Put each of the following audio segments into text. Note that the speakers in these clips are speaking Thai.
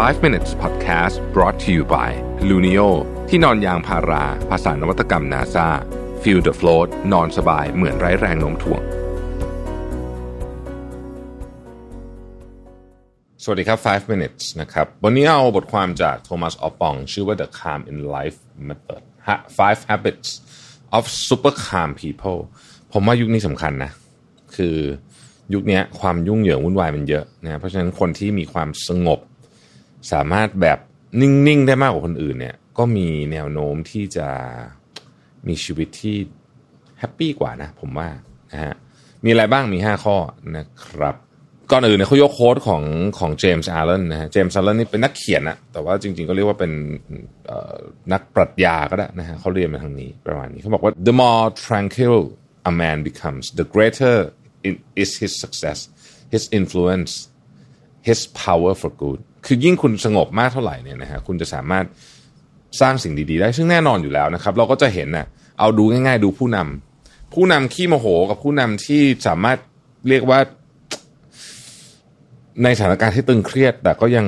5 minutes podcast brought to you by Luno ที่นอนยางพารา ภาษานวัตกรรม NASA feel the float นอนสบายเหมือนไร้แรงโน้มถ่วง สวัสดีครับ 5 minutes นะครับ วันนี้เอาบทความจากโทมัสออปอง ชื่อว่า The Calm in Life Method 5 habits of super calm people ผมว่ายุคนี้สำคัญนะ คือยุคนี้ความยุ่งเหยิงวุ่นวายมันเยอะนะ เพราะฉะนั้นคนที่มีความสงบ สามารถแบบนิ่งๆได้มากกว่าคนอื่นเนี่ย ก็มีแนวโน้มที่จะมีชีวิตที่ happy กว่านะ ผมว่านะฮะมีอะไรบ้างมี 5 ข้อนะครับ ก่อนอื่นเนี่ยเขายก quote ของของเจมส์อัลเลนนะฮะเจมส์อัลเลนนี่เป็นนักเขียนนะแต่ว่าจริง ๆ ก็เรียกว่าเป็นนักปรัชญาก็ได้นะฮะเขาเรียนมาทางนี้ประมาณนี้เขาบอกว่า the more tranquil a man becomes the greater is his success his influence his power for good คือยิ่งคุณสงบมากเท่าไหร่เนี่ยนะฮะคุณจะสามารถสร้างสิ่งดีๆ ได้ ซึ่งแน่นอนอยู่แล้วนะครับ เราก็จะเห็นนะ่ะเอาดูง่ายๆ ดูผู้นำผู้นำขี้โมโหกับผู้นำที่สามารถเรียกว่า ในสถานการณ์ที่ตึงเครียด แต่ก็ยัง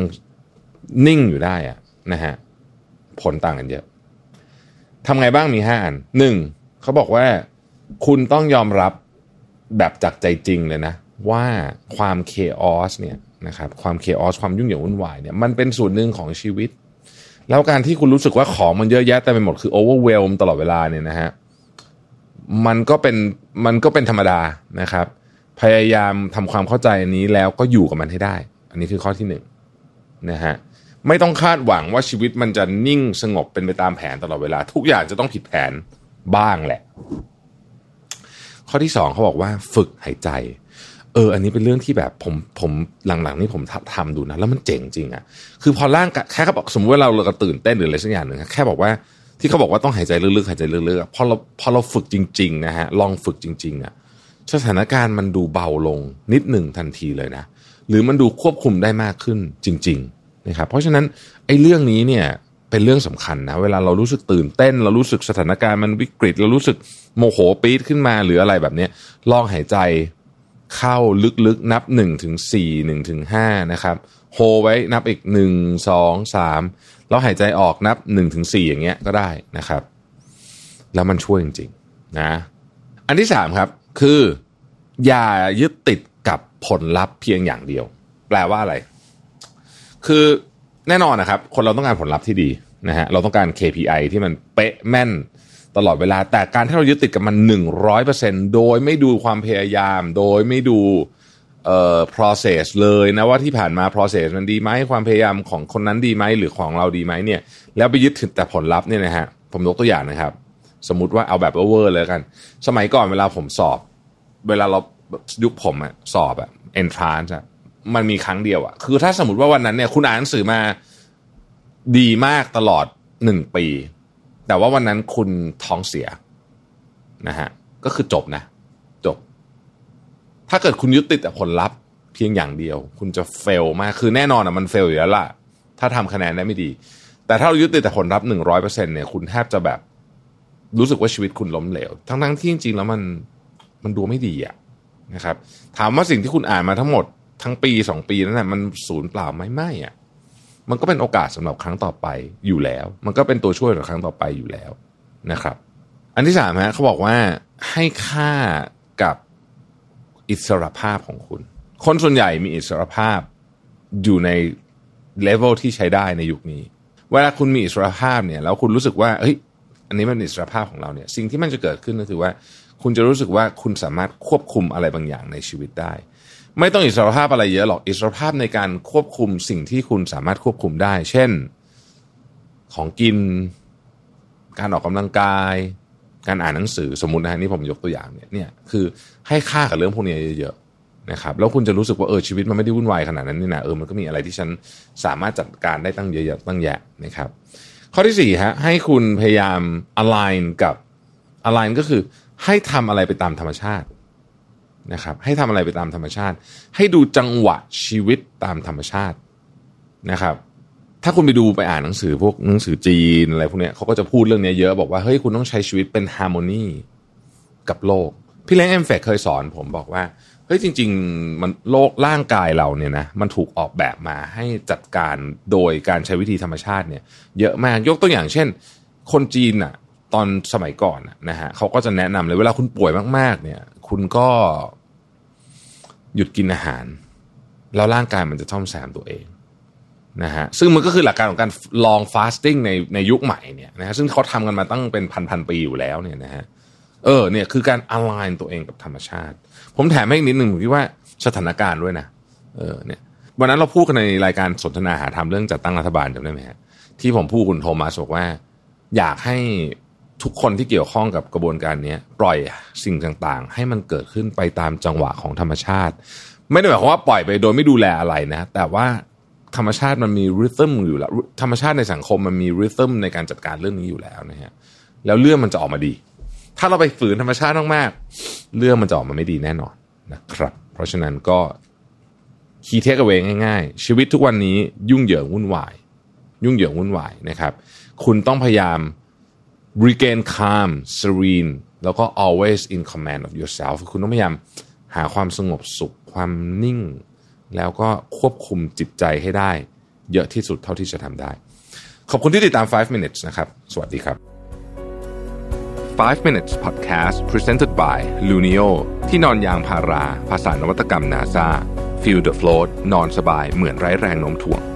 นิ่งอยู่ได้อะนะฮะผลต่างกันเยอะทำไงบ้างมีห้าอันหนึ่งเขาบอกว่าคุณต้องยอมรับแบบจากใจจริงเลยนะ ว่าความเคออสเนี่ย นะครับความเคออสความยุ่งเหยิงวุ่นวายเนี่ยมันเป็นส่วนหนึ่งของชีวิต แล้วการที่คุณรู้สึกว่าของมันเยอะแยะแต่ไปหมดคือโอเวอร์เวลตลอดเวลาเนี่ยนะฮะมันก็เป็นมันก็เป็นธรรมดานะครับ พยายามทำความเข้าใจอันนี้แล้วก็อยู่กับมันให้ได้ อันนี้คือข้อที่หนึ่งนะฮะไม่ต้องคาดหวังว่าชีวิตมันจะนิ่งสงบเป็นไปตามแผนตลอดเวลา ทุกอย่างจะต้องผิดแผนบ้างแหละ ข้อที่สองเขาบอกว่า ฝึกหายใจ เออ อันนี้เป็นเรื่องที่แบบผมผมหลังๆนี่ผมทำดูนะ แล้วมันเจ๋งจริงอะ่ะคือพอร่างแค่เขาบอกสมมติว่าเราเราตื่นเต้นหรืออะไรสักอย่างหนึ่งแค่บอกว่าที่เขาบอกว่าต้องหายใจลึกๆหายใจลึกๆพอเราพอเราฝึกจริงๆนะฮะลองฝึกจริง ๆอะ่ะสถานการณ์มันดูเบาลงนิดหนึ่งทันทีเลยนะหรือมันดูควบคุมได้มากขึ้นจริง ๆ นะครับ เพราะฉะนั้นไอ้เรื่องนี้เนี่ยเป็นเรื่องสำคัญนะเวลาเรารู้สึกตื่นเต้น เรารู้สึกสถานการณ์มันวิกฤต เรารู้สึกโมโหปี๊ดขึ้นมาหรืออะไรแบบนี้ลองหายใจ เข้าลึกๆนับ1ถึง4 1ถึง5นะครับโฮไว้นับอีก1 2 3แล้วหายใจออกนับ1ถึง4อย่างเงี้ยก็ได้นะครับ แล้วมันช่วยจริงๆนะอันที่3ครับคืออย่ายึดติดกับผลลัพธ์เพียงอย่างเดียว แปลว่าอะไร คือแน่นอนนะครับ คนเราต้องการผลลัพธ์ที่ดีนะฮะเราต้องการ KPI ที่มันเป๊ะแม่น ตลอดเวลา แต่การที่เรายึดติดกับมัน100%โดยไม่ดูความพยายาม โดยไม่ดูเอ่อ process เลยนะว่าที่ผ่านมา process มันดีไหมความพยายามของคนนั้นดีไหมหรือของเราดีไหมเนี่ย แล้วไปยึดถึงแต่ผลลัพธ์เนี่ยนะฮะผมยกตัวอย่างนะครับ สมมุติว่าเอาแบบเวอร์เลยกัน สมัยก่อนเวลาผมสอบ เวลาเรายุคผมอะสอบอะ entrance อะมันมีครั้งเดียวอะคือถ้าสมมติว่าวันนั้นเนี่ยคุณอ่านหนังสือมาดีมากตลอดหนึ่งปี แต่ว่าวันนั้นคุณท้องเสียนะฮะก็คือจบนะ จบ ถ้าเกิดคุณยึดติดแต่ผลลัพธ์เพียงอย่างเดียว คุณจะเฟลมากคือแน่นอนอะมันเฟลอยู่แล้วล่ะ ถ้าทำคะแนนได้ไม่ดี แต่ถ้าเรายึดติดแต่ผลลัพธ์หนึ่งร้อยเปอร์เซ็นเนี่ยคุณแทบจะแบบรู้สึกว่าชีวิตคุณล้มเหลว ทั้งๆที่จริงๆแล้วมันมันดูไม่ดีอะนะครับ ถามว่าสิ่งที่คุณอ่านมาทั้งหมดทั้งปีสองปีนั้นนะมันศูนย์เปล่าไหมไม่อะ มันก็เป็นโอกาสสำหรับครั้งต่อไปอยู่แล้ว มันก็เป็นตัวช่วยสำหรับครั้งต่อไปอยู่แล้วนะครับ อันที่สามฮะเขาบอกว่าให้ค่ากับอิสรภาพของคุณ คนส่วนใหญ่มีอิสรภาพอยู่ในเลเวลที่ใช้ได้ในยุคนี้ เวลาคุณมีอิสรภาพเนี่ยแล้วคุณรู้สึกว่าเฮ้ยอันนี้มันอิสรภาพของเราเนี่ย สิ่งที่มันจะเกิดขึ้นก็คือว่า คุณจะรู้สึกว่าคุณสามารถควบคุมอะไรบางอย่างในชีวิตได้ ไม่ต้องอิสรภาพอะไรเยอะหรอกอิสรภาพในการควบคุมสิ่งที่คุณสามารถควบคุมได้ เช่น ของกิน การออกกำลังกาย การอ่านหนังสือสมมตินะฮะนี่ผมยกตัวอย่างเนี่ยเนี่ยคือให้ค่ากับเรื่องพวกนี้เยอะๆนะครับแล้วคุณจะรู้สึกว่าเออชีวิตมันไม่ได้วุ่นวายขนาดนั้นนี่นะเออมันก็มีอะไรที่ฉันสามารถจัดการได้ตั้งเยอะๆตั้งแยะนะครับ ข้อที่สี่ฮะให้คุณพยายาม align กับ align ก็คือ ให้ทำอะไรไปตามธรรมชาตินะครับให้ทำอะไรไปตามธรรมชาติ ให้ดูจังหวะชีวิตตามธรรมชาตินะครับ ถ้าคุณไปดูไปอ่านหนังสือพวกหนังสือจีนอะไรพวกนี้เขาก็จะพูดเรื่องนี้เยอะบอกว่าเฮ้ยคุณต้องใช้ชีวิตเป็นฮาร์โมนีกับโลก พี่เล้งเอ็มเฟกเคยสอนผมบอกว่าเฮ้ยจริง ๆ มันโลกร่างกายเราเนี่ยนะมันถูกออกแบบมาให้จัดการโดยการใช้วิธีธรรมชาติเนี่ย เยอะมากยกตัวอย่างเช่น คนจีนอะ ตอนสมัยก่อนนะฮะเขาก็จะแนะนำเลยเวลาคุณป่วยมาก ๆ เนี่ย คุณก็หยุดกินอาหาร แล้วร่างกายมันจะซ่อมแซมตัวเองนะฮะซึ่งมันก็คือหลักการของการ long fasting ในในยุคใหม่เนี่ยนะฮะซึ่งเขาทำกันมาตั้งเป็นพันพันปีอยู่แล้วเนี่ยนะฮะเออเนี่ยคือการ align ตัวเองกับธรรมชาติ ผมแถมให้อีกนิดหนึ่งผมคิดว่าสถานการณ์ด้วยนะเออเนี่ยวันนั้นเราพูดกันในรายการสนทนาหาธรรมเรื่องจัดตั้งรัฐบาลจำได้ไหมฮะที่ผมพูดคุณโทมัสบอกว่า อยากให้ ทุกคนที่เกี่ยวข้องกับกระบวนการนี้ปล่อยสิ่งต่างๆ ให้มันเกิดขึ้นไปตามจังหวะของธรรมชาติ ไม่ได้หมายความว่าปล่อยไปโดยไม่ดูแลอะไรนะ แต่ว่าธรรมชาติมันมีริทึมอยู่แล้ว ธรรมชาติในสังคมมันมีริทึมในการจัดการเรื่องนี้อยู่แล้วนะฮะแล้วเรื่องมันจะออกมาดี ถ้าเราไปฝืนธรรมชาติมากๆเรื่องมันจะออกมาไม่ดีแน่นอนนะครับ เพราะฉะนั้นก็คีเทคเอาไว้ง่ายๆ ชีวิตทุกวันนี้ยุ่งเหยิงวุ่นวาย ยุ่งเหยิงวุ่นวายนะครับ คุณต้องพยายาม regain calm serene แล้วก็ always in command of yourself คุณต้องพยายามหาความสงบสุขความนิ่ง แล้วก็ควบคุมจิตใจให้ได้ เยอะที่สุดเท่าที่จะทำได้ ขอบคุณที่ติดตาม 5 minutes นะครับ สวัสดีครับ 5 minutes podcast presented by Luno ที่นอนยางพารา ภาษานวัตกรรม NASA feel the float นอนสบายเหมือนไร้แรงโน้มถ่วง